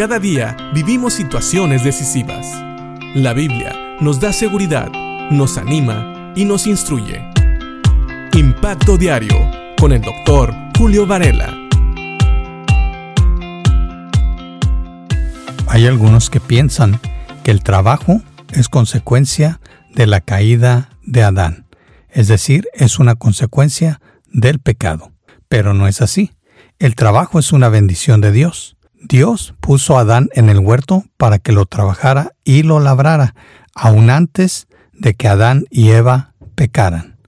Cada día vivimos situaciones decisivas. La Biblia nos da seguridad, nos anima y nos instruye. Impacto Diario con el doctor Julio Varela. Hay algunos que piensan que el trabajo es consecuencia de la caída de Adán, es decir, es una consecuencia del pecado. Pero no es así. El trabajo es una bendición de Dios. Dios puso a Adán en el huerto para que lo trabajara y lo labrara, aun antes de que Adán y Eva pecaran.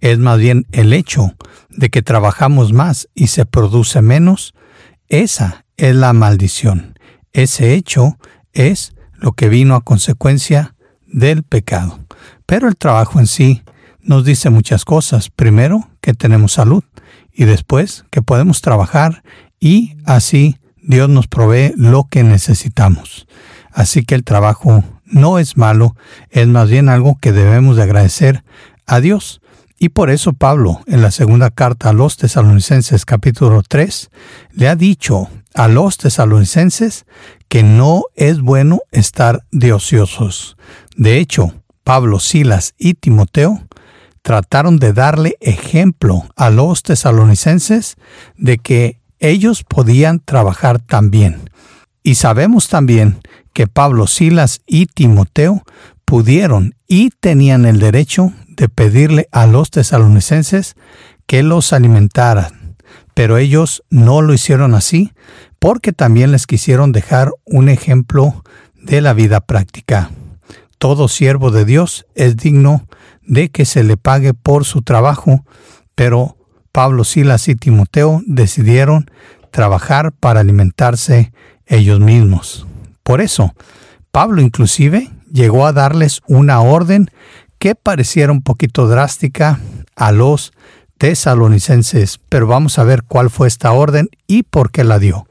Es más bien el hecho de que trabajamos más y se produce menos, esa es la maldición. Ese hecho es lo que vino a consecuencia del pecado. Pero el trabajo en sí nos dice muchas cosas. Primero, que tenemos salud y después que podemos trabajar y así Dios nos provee lo que necesitamos. Así que el trabajo no es malo, es más bien algo que debemos de agradecer a Dios. Y por eso Pablo, en la segunda carta a los tesalonicenses capítulo 3, le ha dicho a los tesalonicenses que no es bueno estar de ociosos. De hecho, Pablo, Silas y Timoteo trataron de darle ejemplo a los tesalonicenses de que ellos podían trabajar también. Y sabemos también que Pablo, Silas y Timoteo pudieron y tenían el derecho de pedirle a los tesalonicenses que los alimentaran, pero ellos no lo hicieron así porque también les quisieron dejar un ejemplo de la vida práctica. Todo siervo de Dios es digno de que se le pague por su trabajo, pero Pablo, Silas y Timoteo decidieron trabajar para alimentarse ellos mismos. Por eso, Pablo inclusive llegó a darles una orden que pareciera un poquito drástica a los tesalonicenses, pero vamos a ver cuál fue esta orden y por qué la dio.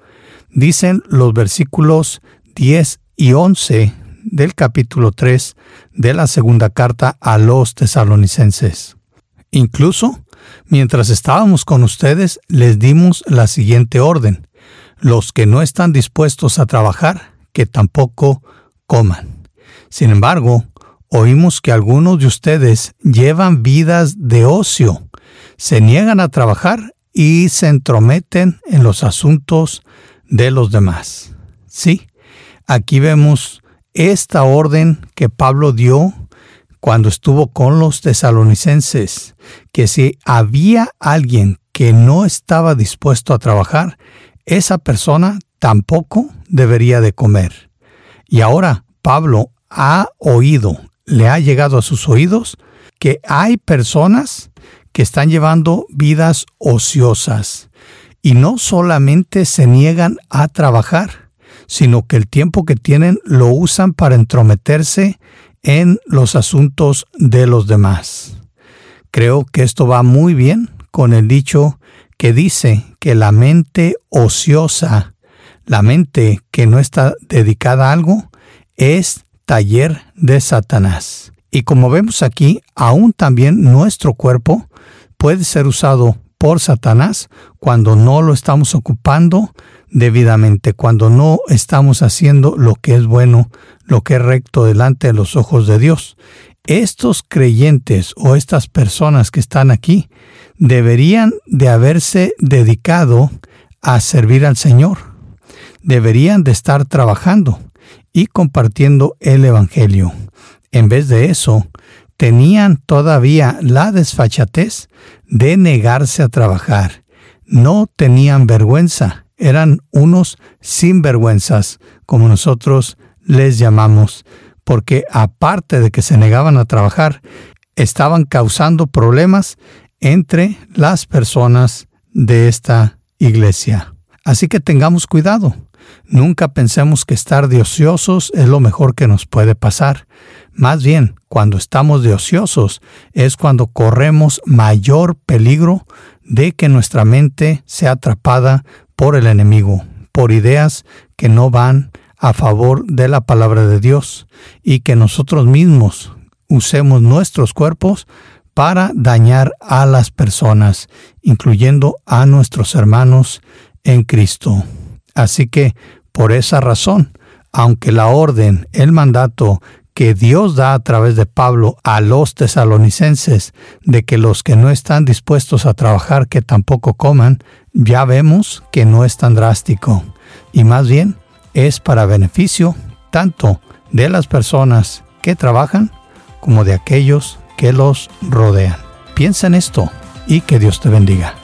Dicen los versículos 10 y 11 del capítulo 3 de la segunda carta a los tesalonicenses. Incluso Mientras estábamos con ustedes, les dimos la siguiente orden. Los que no están dispuestos a trabajar, que tampoco coman. Sin embargo, oímos que algunos de ustedes llevan vidas de ocio, se niegan a trabajar y se entrometen en los asuntos de los demás. Sí, aquí vemos esta orden que Pablo dio cuando estuvo con los tesalonicenses, que si había alguien que no estaba dispuesto a trabajar, esa persona tampoco debería de comer. Y ahora Pablo ha oído, le ha llegado a sus oídos, que hay personas que están llevando vidas ociosas y no solamente se niegan a trabajar, sino que el tiempo que tienen lo usan para entrometerse en los asuntos de los demás. Creo que esto va muy bien con el dicho que dice que la mente ociosa, la mente que no está dedicada a algo, es taller de Satanás. Y como vemos aquí, aún también nuestro cuerpo puede ser usado por Satanás cuando no lo estamos ocupando debidamente, cuando no estamos haciendo lo que es bueno, lo que es recto delante de los ojos de Dios. Estos creyentes o estas personas que están aquí deberían de haberse dedicado a servir al Señor. Deberían de estar trabajando y compartiendo el Evangelio. En vez de eso, tenían todavía la desfachatez de negarse a trabajar. No tenían vergüenza eran unos sinvergüenzas, como nosotros les llamamos, porque aparte de que se negaban a trabajar, estaban causando problemas entre las personas de esta iglesia. Así que tengamos cuidado. Nunca pensemos que estar de ociosos es lo mejor que nos puede pasar. Más bien, cuando estamos de ociosos es cuando corremos mayor peligro de que nuestra mente sea atrapada por el enemigo, por ideas que no van a favor de la palabra de Dios y que nosotros mismos usemos nuestros cuerpos para dañar a las personas, incluyendo a nuestros hermanos en Cristo. Así que Por esa razón, aunque la orden, el mandato que Dios da a través de Pablo a los tesalonicenses de que los que no están dispuestos a trabajar que tampoco coman, ya vemos que no es tan drástico y más bien es para beneficio tanto de las personas que trabajan como de aquellos que los rodean. Piensa en esto y que Dios te bendiga.